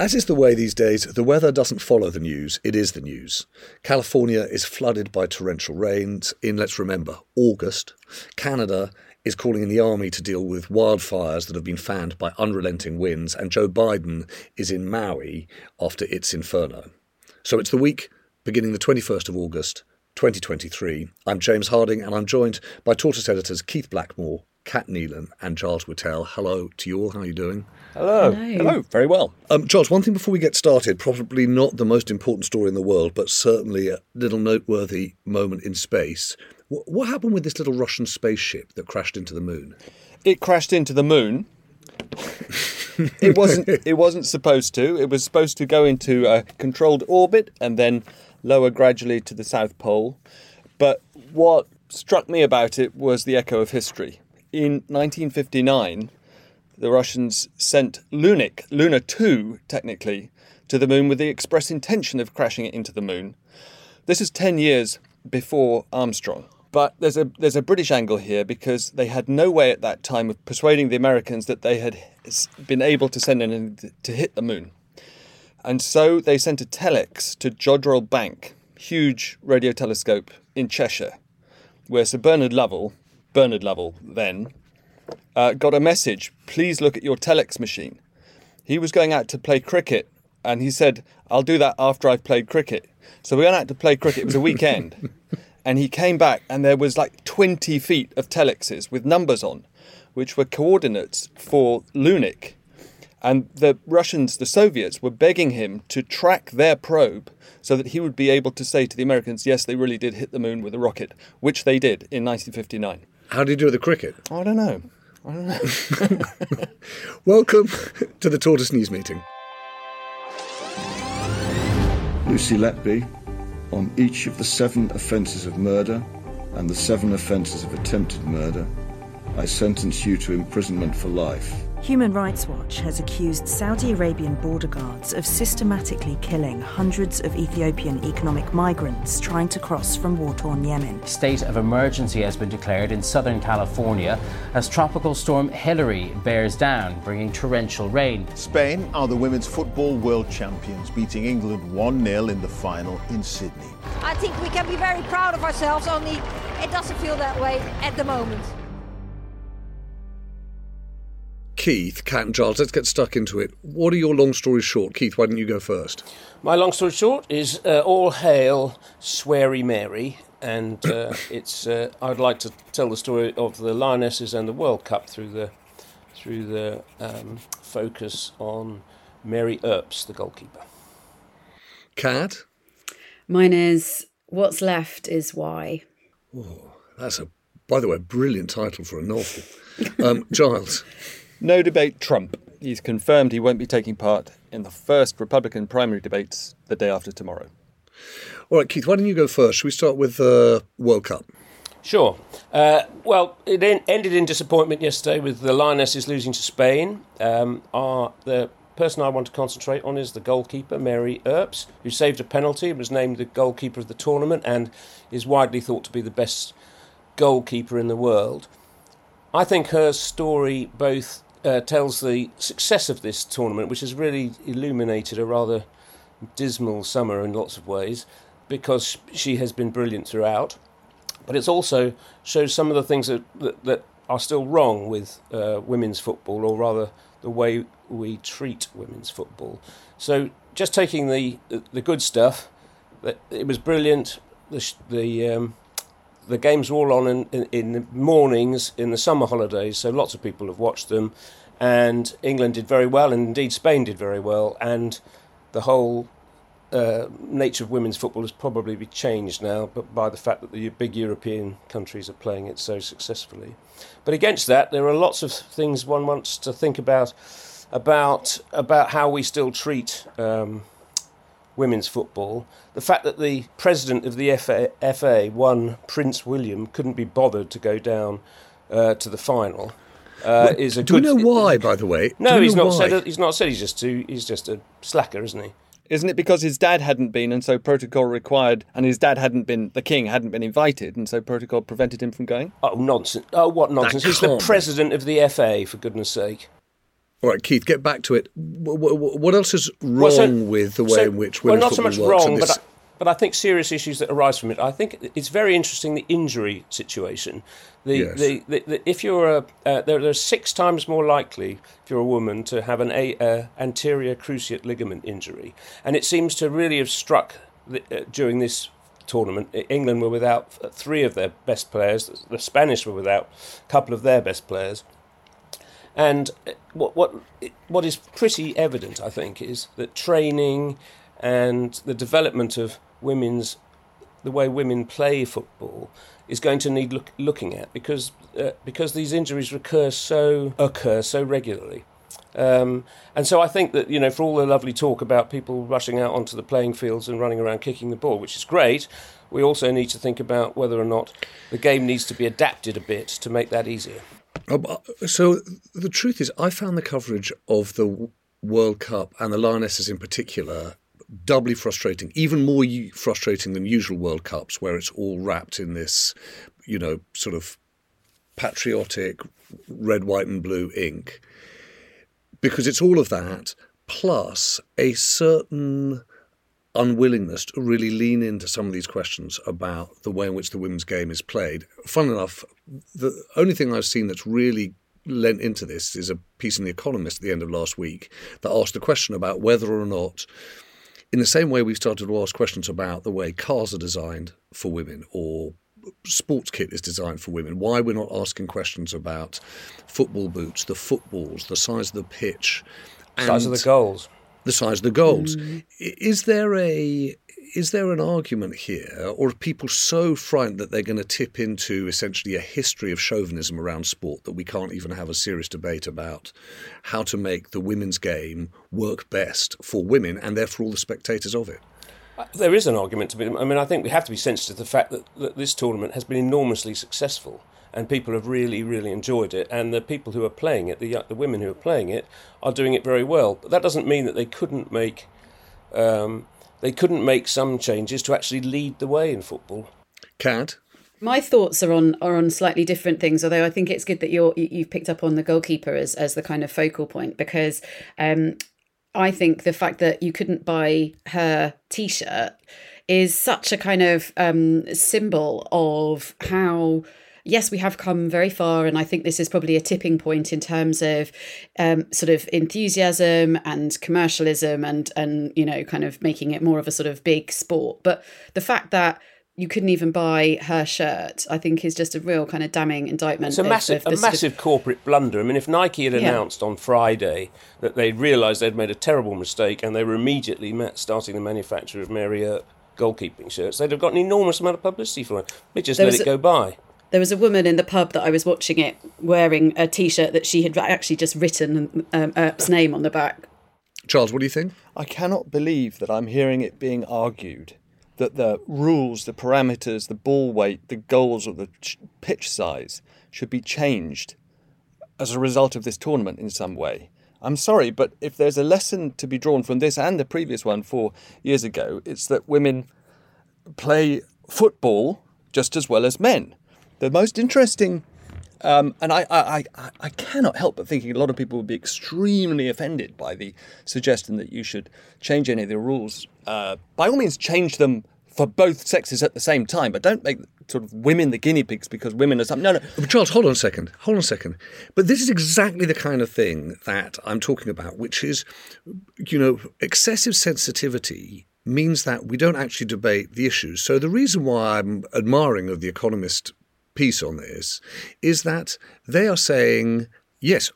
As is the way these days, the weather doesn't follow the news, it is the news. California is flooded by torrential rains in, let's remember, August. Canada is calling in the army to deal with wildfires that have been fanned by unrelenting winds, and Joe Biden is in Maui after its inferno. So it's the week beginning the 21st of August, 2023. I'm James Harding, and I'm joined by Tortoise editors Keith Blackmore, Kat Neilan, and Giles Whittell. Hello to you all. How are you doing? Hello. Hello. Very well. Um, Giles, one thing before we get started, probably not the most important story in the world, but certainly a little noteworthy moment in space. What, what happened with this little Russian spaceship that crashed into the moon? It crashed into the moon. it wasn't. It wasn't supposed to. It was supposed to go into a controlled orbit and then lower gradually to the south pole. But what struck me about it was the echo of history. In 1959, the Russians sent Lunik, Luna 2 technically, to the moon with the express intention of crashing it into the moon. This is 10 years before Armstrong. But there's a there's a British angle here because they had no way at that time of persuading the Americans that they had been able to send in to hit the moon. And so they sent a telex to Jodrell Bank, huge radio telescope in Cheshire, where Sir Bernard Lovell, Bernard Lovell then, uh, got a message please look at your telex machine. He was going out to play cricket and he said, I'll do that after I've played cricket. So we went out to play cricket, it was a weekend. and he came back and there was like 20 feet of telexes with numbers on, which were coordinates for Lunik. And the Russians, the Soviets, were begging him to track their probe so that he would be able to say to the Americans, yes, they really did hit the moon with a rocket, which they did in 1959. How did you do with the cricket? I don't know. Welcome to the Tortoise News Meeting. Lucy Letby, on each of the seven offences of murder and the seven offences of attempted murder, I sentence you to imprisonment for life. Human Rights Watch has accused Saudi Arabian border guards of systematically killing hundreds of Ethiopian economic migrants trying to cross from war torn Yemen. State of emergency has been declared in Southern California as Tropical Storm Hilary bears down, bringing torrential rain. Spain are the women's football world champions, beating England 1 0 in the final in Sydney. I think we can be very proud of ourselves, only it doesn't feel that way at the moment. Keith, Kat, and Giles, let's get stuck into it. What are your long stories short? Keith, why don't you go first? My long story short is uh, all hail Sweary Mary, and uh, it's. Uh, I'd like to tell the story of the Lionesses and the World Cup through the through the um, focus on Mary Earps, the goalkeeper. Kat, Mine is What's Left is Why. oh, that's a, by the way, brilliant title for a novel. Um, Giles, No debate Trump. He's confirmed he won't be taking part in the first Republican primary debates the day after tomorrow. all right, Keith, why don't you go first? Should we start with the World Cup? Sure. Uh, well, it en- ended in disappointment yesterday with the Lionesses losing to Spain. Um, our, the person I want to concentrate on is the goalkeeper, Mary Earps, who saved a penalty and was named the goalkeeper of the tournament and is widely thought to be the best goalkeeper in the world. I think her story both uh, tells the success of this tournament, which has really illuminated a rather dismal summer in lots of ways, because she has been brilliant throughout, but it also shows some of the things that, that, that are still wrong with uh, women's football, or rather the way we treat women's football. So just taking the the good stuff, it was brilliant. The the um, the games were all on in, in, in, the mornings in the summer holidays, so lots of people have watched them. And England did very well, and indeed Spain did very well. And the whole uh, nature of women's football has probably been changed now, but by the fact that the big European countries are playing it so successfully. But against that, there are lots of things one wants to think about about about how we still treat um, women's football. The fact that the president of the FA, FA one Prince William, couldn't be bothered to go down uh, to the final. Uh, is a do good, we know why, by the way? No, he's not why? said. He's not said. He's just too. He's just a slacker, isn't he? Isn't it because his dad hadn't been, and so protocol required, and his dad hadn't been, the king hadn't been invited, and so protocol prevented him from going? Oh nonsense! Oh what nonsense! He's the can't be. president of the FA, for goodness' sake. All right, Keith, get back to it. What, else is wrong Well, so- with the way so- in which well, women's not so much wrong, but I, but I think serious issues that arise from it. I think it's very interesting the injury situation. The, Yes. the, the, the if you're a uh, there, there's six times more likely if you're a woman to have an a, uh, anterior cruciate ligament injury, and it seems to really have struck the, uh, during this tournament. England were without uh, three of their best players. The Spanish were without a couple of their best players. And uh, what what what is pretty evident, I think, is that training and the development of women's the way women play football is going to need look, looking at because uh, because these injuries recur so occur so regularly. Um, and so I think that you know, for all the lovely talk about people rushing out onto the playing fields and running around kicking the ball, which is great, we also need to think about whether or not the game needs to be adapted a bit to make that easier. Uh, so the truth is, I found the coverage of the World Cup and the Lionesses in particular doubly frustrating, even more frustrating than usual World Cups, where it's all wrapped in this, you know, sort of patriotic red, white, and blue ink. Because it's all of that plus a certain unwillingness to really lean into some of these questions about the way in which the women's game is played. Fun enough, the only thing I've seen that's really lent into this is a piece in The Economist at the end of last week that asked a question about whether or not, in the same way we've started to ask questions about the way cars are designed for women or sports kit is designed for women, why we're not asking questions about football boots, the footballs, the size of the pitch, Size of and the goals. The size of the goals. Hmm. I- Is there a is there an argument here, or are people so frightened that they're going to tip into essentially a history of chauvinism around sport that we can't even have a serious debate about how to make the women's game work best for women and therefore all the spectators of it? Uh, there is an argument to be. I mean, I think we have to be sensitive to the fact that, that this tournament has been enormously successful, and people have really, really enjoyed it. And the people who are playing it, the the women who are playing it, are doing it very well. But that doesn't mean that they couldn't make um, they couldn't make some changes to actually lead the way in football. Cat. My thoughts are on are on slightly different things. Although I think it's good that you're you- you've picked up on the goalkeeper as as the kind of focal point because um, I think the fact that you couldn't buy her T-shirt is such a kind of um, symbol of how. Yes, we have come very far, and I think this is probably a tipping point in terms of um, sort of enthusiasm and commercialism, and and you know, kind of making it more of a sort of big sport. But the fact that you couldn't even buy her shirt, I think, is just a real kind of damning indictment. It's a of- massive, a massive corporate blunder. I mean, if Nike had Yeah. announced on Friday that they'd realised they'd made a terrible mistake and they were immediately starting the manufacture of Mary Earp goalkeeping shirts, they'd have got an enormous amount of publicity for it. They just There let it go by. There was a woman in the pub that I was watching it wearing a T-shirt that she had actually just written um, Earp's name on the back. Charles, what do you think? I cannot believe that I'm hearing it being argued that the rules, the parameters, the ball weight, the goals, or the ch- pitch size should be changed as a result of this tournament in some way. I'm sorry, but if there's a lesson to be drawn from this and the previous one four years ago, it's that women play football just as well as men. The most interesting um, and I, I, I, I cannot help but thinking a lot of people would be extremely offended by the suggestion that you should change any of the rules. Uh, by all means, change them for both sexes at the same time, but don't make sort of women the guinea pigs because women are something. No, no. But Charles, hold on a second. Hold on a second. But this is exactly the kind of thing that I'm talking about, which is, you know, excessive sensitivity means that we don't actually debate the issues. So the reason why I'm admiring of the Economist piece on this is that they are saying, yes,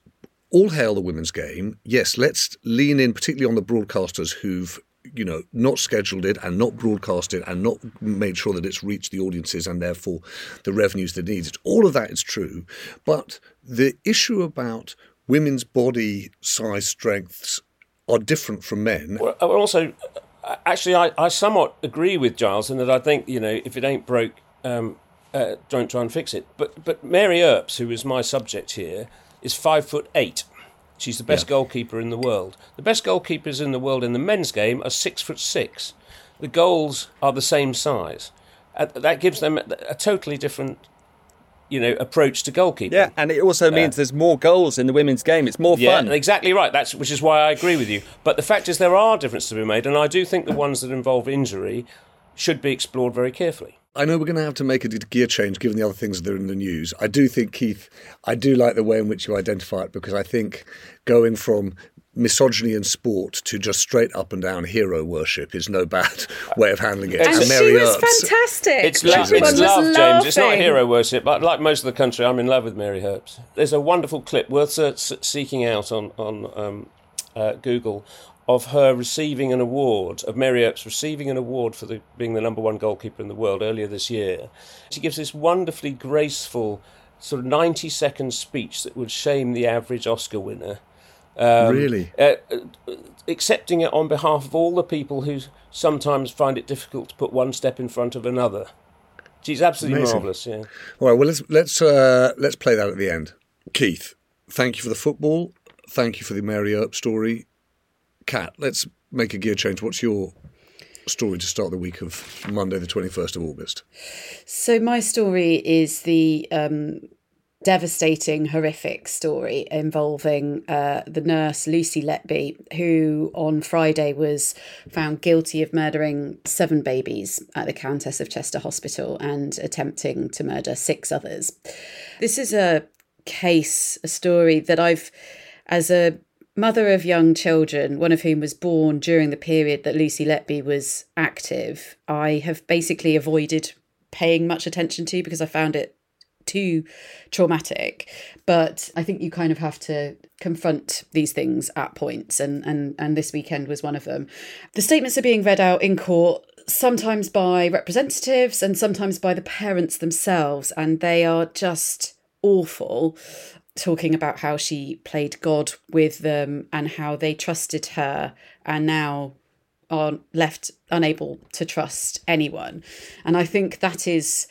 all hail the women's game. Yes, let's lean in, particularly on the broadcasters who've you know, not scheduled it and not broadcast it and not made sure that it's reached the audiences and therefore the revenues that it needs. All of that is true. But the issue about women's body size strengths are different from men. Well, also, actually, I, I somewhat agree with Giles in that I think, you know, if it ain't broke, um, uh, don't try and fix it. But, but Mary Earps, who is my subject here, is five foot eight. She's the best yeah. goalkeeper in the world. The best goalkeepers in the world in the men's game are six foot six. The goals are the same size. Uh, that gives them a totally different, you know, approach to goalkeeping. Yeah, and it also means uh, there's more goals in the women's game. It's more yeah, fun. exactly right. That's which is why I agree with you. But the fact is, there are differences to be made, and I do think the ones that involve injury should be explored very carefully. I know we're going to have to make a gear change given the other things that are in the news. I do think, Keith, I do like the way in which you identify it because I think going from misogyny in sport to just straight up and down hero worship is no bad way of handling it. And, and she was Earps, fantastic. It's, lo- it's love, James. Laughing. It's not hero worship, but like most of the country, I'm in love with Mary Earps. There's a wonderful clip worth seeking out on on um, uh, Google of her receiving an award, of Mary Earps receiving an award for the, being the number one goalkeeper in the world earlier this year. She gives this wonderfully graceful, sort of 90 second speech that would shame the average Oscar winner. Um, really? Uh, uh, accepting it on behalf of all the people who sometimes find it difficult to put one step in front of another. She's absolutely Amazing. marvellous, yeah. All right, well, let's, let's, uh, let's play that at the end. Keith, thank you for the football. Thank you for the Mary Earp story. Kat, let's make a gear change. What's your story to start the week of Monday, the 21st of August? So, my story is the um, devastating, horrific story involving uh, the nurse Lucy Letby, who on Friday was found guilty of murdering seven babies at the Countess of Chester Hospital and attempting to murder six others. This is a case, a story that I've, as a mother of young children, one of whom was born during the period that Lucy Letby was active, I have basically avoided paying much attention to because I found it too traumatic. But I think you kind of have to confront these things at points, and and and this weekend was one of them. The statements are being read out in court sometimes by representatives and sometimes by the parents themselves, and they are just awful talking about how she played God with them and how they trusted her and now are left unable to trust anyone. And I think that is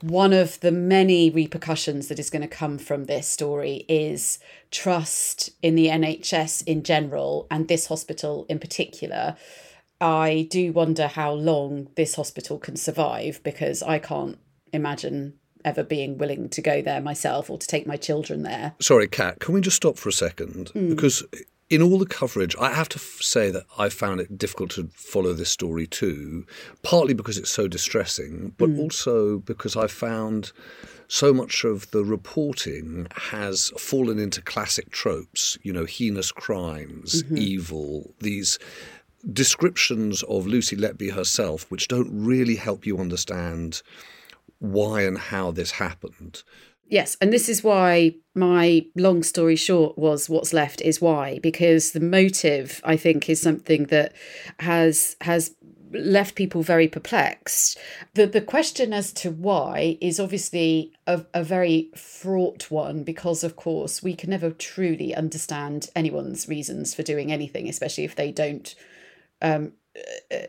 one of the many repercussions that is going to come from this story is trust in the NHS in general and this hospital in particular. I do wonder how long this hospital can survive because I can't imagine ever being willing to go there myself or to take my children there. Sorry, Kat, can we just stop for a second? Mm. Because in all the coverage, I have to f- say that I found it difficult to follow this story too, partly because it's so distressing, but mm. also because I found so much of the reporting has fallen into classic tropes, you know, heinous crimes, mm-hmm. evil, these descriptions of Lucy Letby herself, which don't really help you understand why and how this happened. Yes, and this is why my long story short was what's left is why because the motive I think is something that has has left people very perplexed. The the question as to why is obviously a, a very fraught one because of course we can never truly understand anyone's reasons for doing anything, especially if they don't um,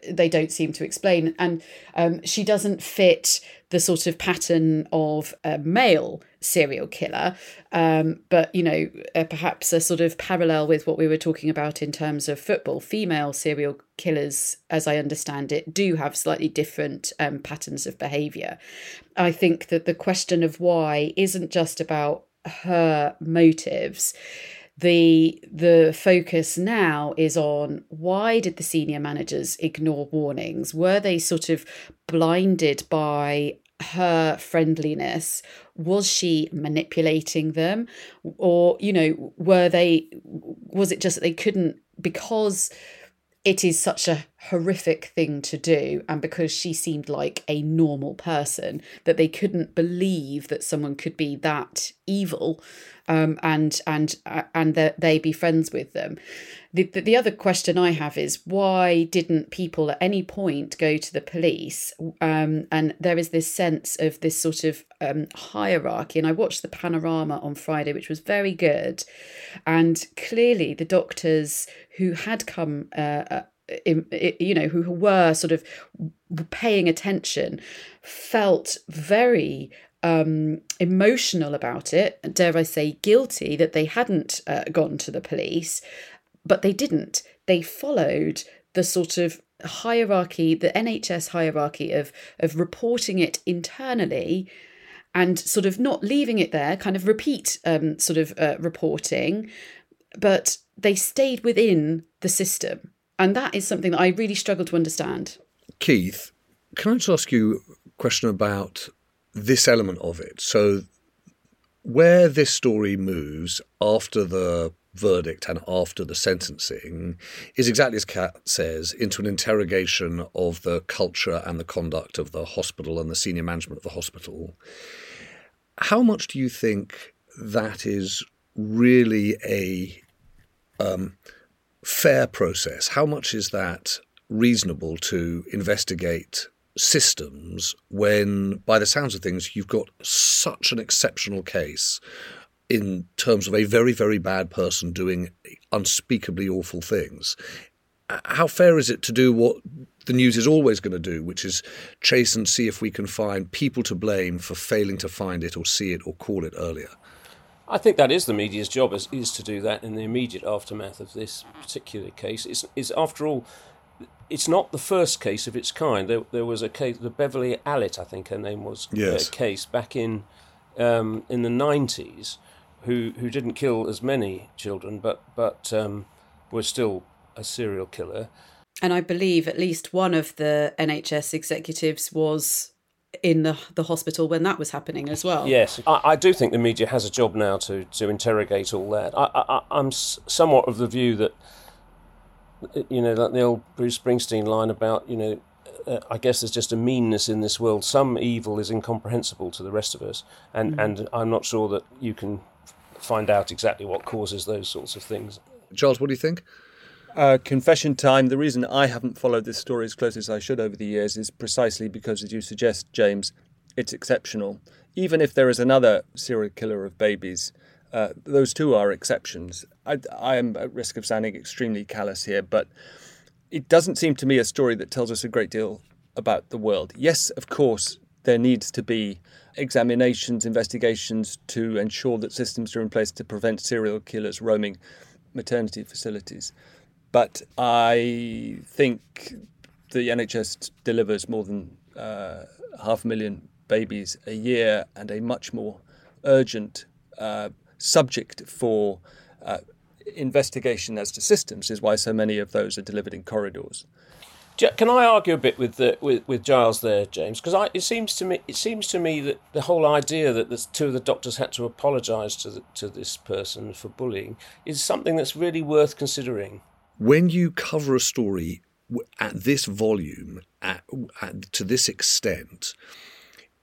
they don't seem to explain. And um, she doesn't fit the sort of pattern of a male serial killer, um, but you know, uh, perhaps a sort of parallel with what we were talking about in terms of football. Female serial killers, as I understand it, do have slightly different um, patterns of behaviour. I think that the question of why isn't just about her motives the the focus now is on why did the senior managers ignore warnings? Were they sort of blinded by her friendliness? Was she manipulating them? Or you know were they was it just that they couldn't because it is such a horrific thing to do and because she seemed like a normal person that they couldn't believe that someone could be that evil um, and and uh, and that they be friends with them. The, the other question i have is why didn't people at any point go to the police? Um, and there is this sense of this sort of um, hierarchy and i watched the panorama on friday which was very good. And clearly the doctors who had come uh, uh you know who were sort of paying attention felt very um, emotional about it dare i say guilty that they hadn't uh, gone to the police. But they didn't. They followed the sort of hierarchy the nhs hierarchy of of reporting it internally and sort of not leaving it there kind of repeat um, sort of uh, reporting. But they stayed within the system and that is something that I really struggle to understand. Keith, can I just ask you a question about this element of it? So, where this story moves after the verdict and after the sentencing is exactly as Kat says into an interrogation of the culture and the conduct of the hospital and the senior management of the hospital. How much do you think that is really a um, fair process? How much is that reasonable to investigate systems when, by the sounds of things, you've got such an exceptional case in terms of a very, very bad person doing unspeakably awful things? Uh, how fair is it to do what the news is always going to do, which is chase and see if we can find people to blame for failing to find it or see it or call it earlier? I think that is the media's job is, is to do that in the immediate aftermath of this particular case. It's, it's after all, it's not the first case of its kind. There, there was a case, the Beverly Allitt, I think her name was, uh, case back in um, in the nineties, who who didn't kill as many children, but but um, was still a serial killer. And I believe at least one of the NHS executives was in the the hospital when that was happening as well. Yes, I, I do think the media has a job now to to interrogate all that. I, I, I'm somewhat of the view that you know, like the old Bruce Springsteen line about you know. Uh, I guess there's just a meanness in this world. Some evil is incomprehensible to the rest of us, and, mm. and I'm not sure that you can find out exactly what causes those sorts of things. Charles, what do you think? Uh, confession time. The reason I haven't followed this story as close as I should over the years is precisely because, as you suggest, James, it's exceptional. Even if there is another serial killer of babies, uh, those two are exceptions. I, I am at risk of sounding extremely callous here, but it doesn't seem to me a story that tells us a great deal about the world. Yes, of course, there needs to be examinations, investigations to ensure that systems are in place to prevent serial killers roaming maternity facilities. But I think the NHS delivers more than uh, half a million babies a year and a much more urgent uh, subject for uh, investigation as to systems is why so many of those are delivered in corridors. Can I argue a bit with the, with, with Giles there, James? Because it seems to me it seems to me that the whole idea that the two of the doctors had to apologise to to this person for bullying is something that's really worth considering when you cover a story at this volume, at, at, to this extent,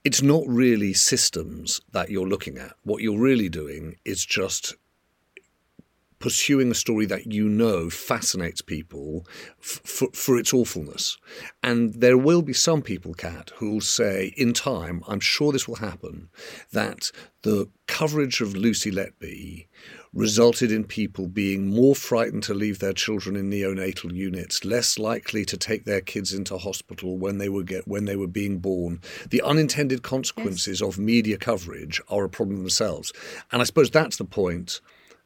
it's not really systems that you're looking at. What you're really doing is just pursuing a story that you know fascinates people f- for, for its awfulness. And there will be some people, Kat, who will say, in time, I'm sure this will happen, that the coverage of Lucy Letby resulted in people being more frightened to leave their children in neonatal units, less likely to take their kids into hospital when they were get when they were being born. The unintended consequences yes. of media coverage are a problem themselves. And I suppose that's the point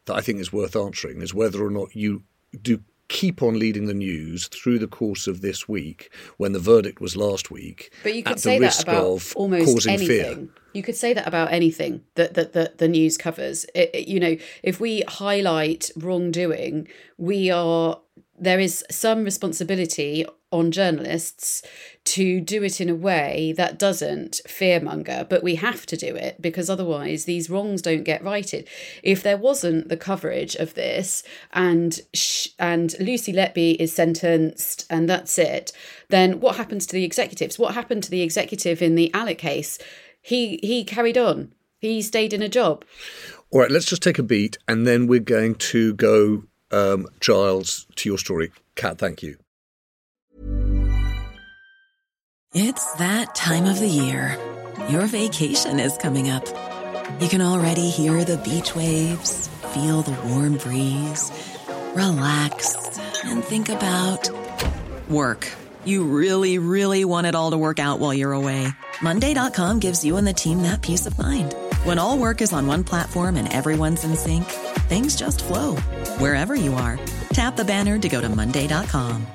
that I think is worth answering is whether or not you do keep on leading the news through the course of this week when the verdict was last week but you could say that about almost anything. Fear. You could say that about anything that that, that the news covers. It, it- you know, if we highlight wrongdoing, we are there is some responsibility on journalists to do it in a way that doesn't fearmonger, but we have to do it because otherwise these wrongs don't get righted. If there wasn't the coverage of this and sh- and Lucy Letby is sentenced and that's it, then what happens to the executives? What happened to the executive in the Allitt case? He he carried on. He stayed in a job. All right, let's just take a beat and then we're going to go, um, Giles, to your story. Kat, thank you. It's that time of the year. Your vacation is coming up. You can already hear the beach waves, feel the warm breeze, relax, and think about work. You really, really want it all to work out while you're away. Monday.com gives you and the team that peace of mind. When all work is on one platform and everyone's in sync, things just flow wherever you are. Tap the banner to go to Monday.com.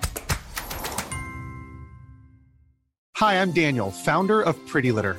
Hi, I'm Daniel, founder of Pretty Litter.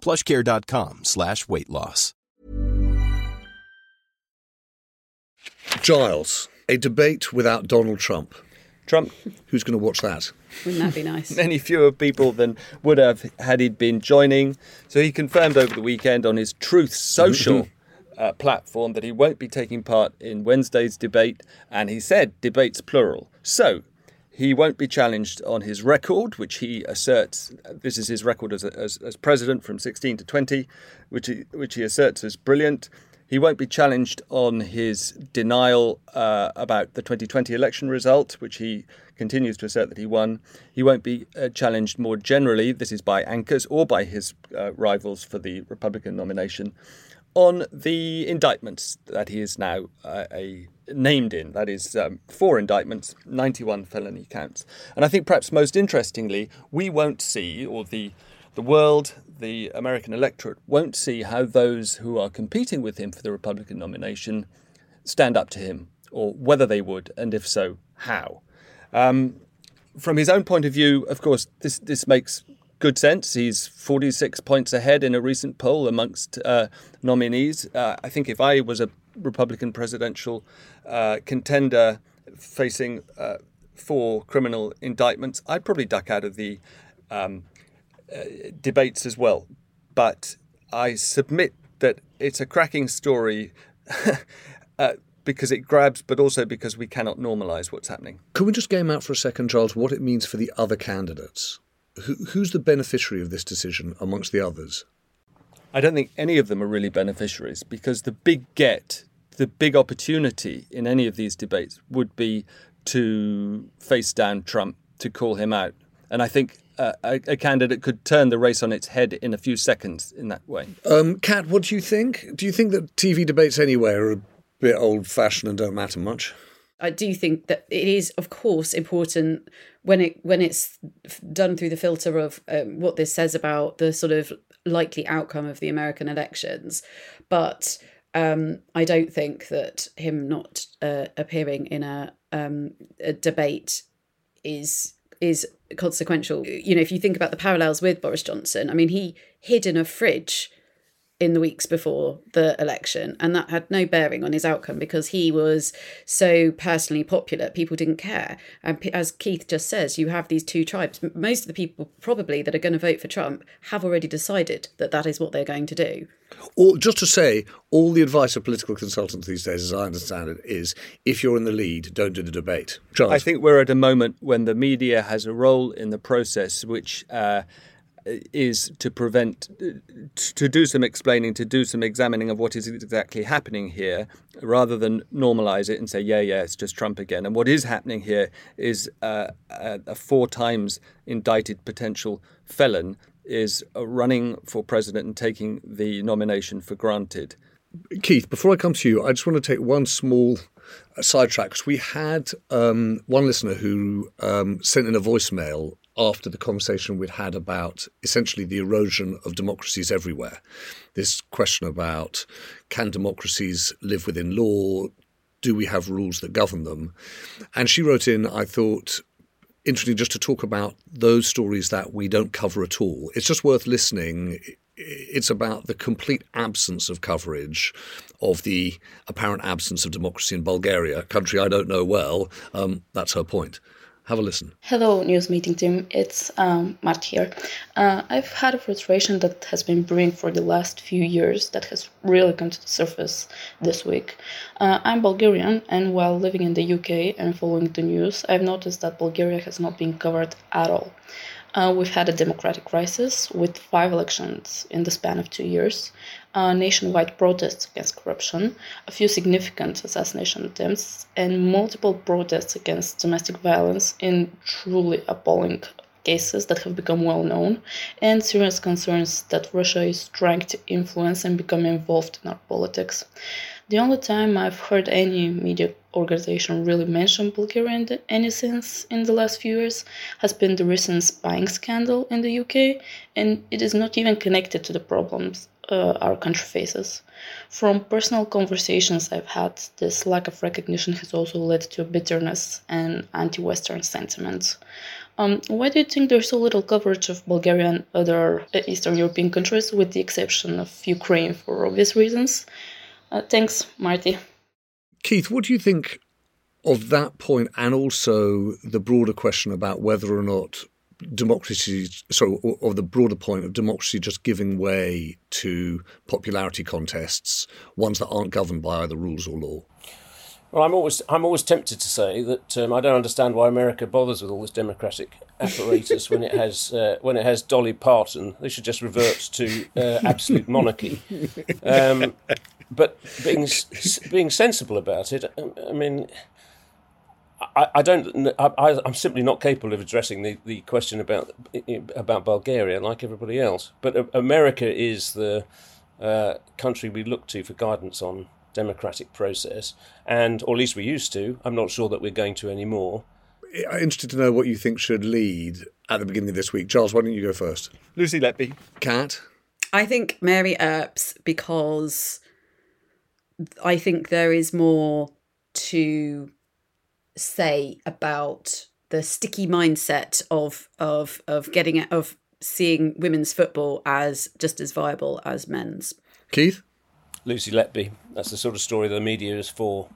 plushcare.com slash weight loss. Giles, a debate without Donald Trump. Trump. Who's going to watch that? Wouldn't that be nice? Many fewer people than would have had he been joining. So he confirmed over the weekend on his Truth Social uh, platform that he won't be taking part in Wednesday's debate, and he said debates plural. So he won't be challenged on his record, which he asserts this is his record as, as, as president from 16 to 20, which he, which he asserts as brilliant. He won't be challenged on his denial uh, about the 2020 election result, which he continues to assert that he won. He won't be uh, challenged more generally, this is by anchors or by his uh, rivals for the Republican nomination, on the indictments that he is now uh, a named in. That is um, four indictments, 91 felony counts. And I think perhaps most interestingly, we won't see, or the the world, the American electorate, won't see how those who are competing with him for the Republican nomination stand up to him, or whether they would, and if so, how. Um, from his own point of view, of course, this this makes good sense. He's 46 points ahead in a recent poll amongst uh, nominees. Uh, I think if I was a Republican presidential uh, contender facing uh, four criminal indictments, I'd probably duck out of the um, uh, debates as well. But I submit that it's a cracking story uh, because it grabs, but also because we cannot normalise what's happening. Can we just game out for a second, Charles, what it means for the other candidates? Who, who's the beneficiary of this decision amongst the others? I don't think any of them are really beneficiaries because the big get, the big opportunity in any of these debates would be to face down Trump, to call him out. And I think a, a, candidate could turn the race on its head in a few seconds in that way. Um, Kat, what do you think? Do you think that TV debates anyway are a bit old fashioned and don't matter much? I do think that it is, of course, important when it when it's done through the filter of um, what this says about the sort of likely outcome of the American elections. But um, I don't think that him not uh, appearing in a, um, a debate is is consequential. You know, if you think about the parallels with Boris Johnson, I mean, he hid in a fridge in the weeks before the election, and that had no bearing on his outcome because he was so personally popular. People didn't care. And as Keith just says, you have these two tribes. Most of the people probably that are going to vote for Trump have already decided that that is what they're going to do. Or just to say, all the advice of political consultants these days, as I understand it, is if you're in the lead, don't do the debate. Charles. I think we're at a moment when the media has a role in the process which. Uh, is to prevent, to do some explaining, to do some examining of what is exactly happening here, rather than normalize it and say, yeah, yeah, it's just Trump again. And what is happening here is uh, a, four times indicted potential felon is running for president and taking the nomination for granted. Keith, before I come to you, I just want to take one small sidetrack because we had um, one listener who um, sent in a voicemail after the conversation we'd had about essentially the erosion of democracies everywhere. This question about can democracies live within law? Do we have rules that govern them? And she wrote in, I thought, interesting just to talk about those stories that we don't cover at all. It's just worth listening. It's about the complete absence of coverage of the apparent absence of democracy in Bulgaria, a country I don't know well. Um, that's her point. Have a listen. Hello, news meeting team. It's um, Mart here. Uh, I've had a frustration that has been brewing for the last few years that has really come to the surface this week. Uh, I'm Bulgarian, and while living in the UK and following the news, I've noticed that Bulgaria has not been covered at all. Uh, we've had a democratic crisis with five elections in the span of two years, uh, nationwide protests against corruption, a few significant assassination attempts, and multiple protests against domestic violence in truly appalling cases that have become well known, and serious concerns that Russia is trying to influence and become involved in our politics. The only time I've heard any media organization really mentioned Bulgaria in any sense in the last few years has been the recent spying scandal in the UK, and it is not even connected to the problems uh, our country faces. From personal conversations I've had, this lack of recognition has also led to bitterness and anti Western sentiment. Um, why do you think there's so little coverage of Bulgaria and other Eastern European countries, with the exception of Ukraine for obvious reasons? Uh, thanks, Marty. Keith, what do you think of that point and also the broader question about whether or not democracy, sorry, or, or, the broader point of democracy just giving way to popularity contests, ones that aren't governed by either rules or law? Well, I'm always I'm always tempted to say that um, I don't understand why America bothers with all this democratic apparatus when it has uh, when it has Dolly Parton. They should just revert to uh, absolute monarchy. Um, but being being sensible about it, I mean, I, I don't. I, am simply not capable of addressing the, the question about about Bulgaria like everybody else. But America is the uh, country we look to for guidance on democratic process, and or at least we used to. I'm not sure that we're going to anymore. I'm interested to know what you think should lead at the beginning of this week. Charles, why don't you go first? Lucy Letby. Kat. I think Mary Earps because I think there is more to say about the sticky mindset of of of getting it of seeing women's football as just as viable as men's. Keith, Lucy Letby. That's the sort of story the media is for.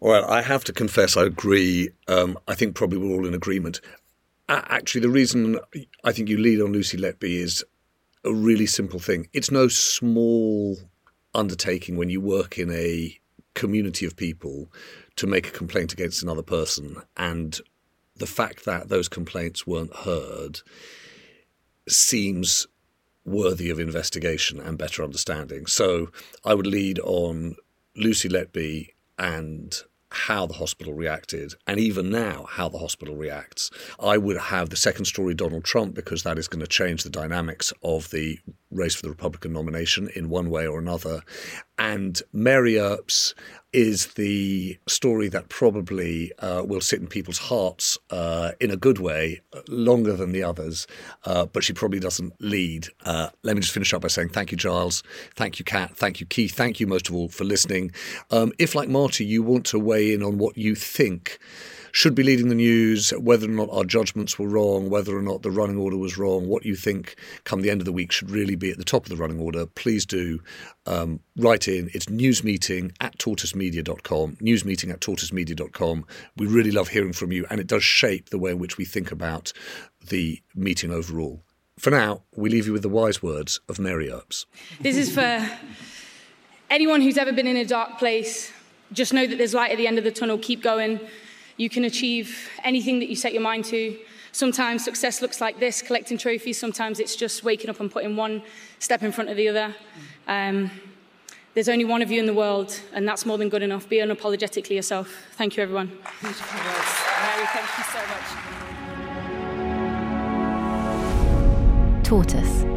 Well, I have to confess, I agree. Um, I think probably we're all in agreement. Actually, the reason I think you lead on Lucy Letby is a really simple thing. It's no small undertaking when you work in a community of people to make a complaint against another person. And the fact that those complaints weren't heard seems worthy of investigation and better understanding. So I would lead on Lucy Letby and how the hospital reacted, and even now, how the hospital reacts. I would have the second story Donald Trump because that is going to change the dynamics of the race for the Republican nomination in one way or another. And Mary Earps is the story that probably uh, will sit in people's hearts uh, in a good way longer than the others, uh, but she probably doesn't lead. Uh, let me just finish up by saying thank you, Giles. Thank you, Kat. Thank you, Keith. Thank you most of all for listening. Um, if, like Marty, you want to weigh in on what you think should be leading the news, whether or not our judgments were wrong, whether or not the running order was wrong, what you think come the end of the week should really be at the top of the running order, please do um, write in. It's newsmeeting at tortoisemedia.com, newsmeeting at tortoisemedia.com. We really love hearing from you, and it does shape the way in which we think about the meeting overall. For now, we leave you with the wise words of Mary Earps. This is for anyone who's ever been in a dark place. Just know that there's light at the end of the tunnel. Keep going. You can achieve anything that you set your mind to. Sometimes success looks like this, collecting trophies. Sometimes it's just waking up and putting one step in front of the other. Um, there's only one of you in the world, and that's more than good enough. Be unapologetically yourself. Thank you, everyone. Beautiful words. Mary, thank you so much. Tortoise.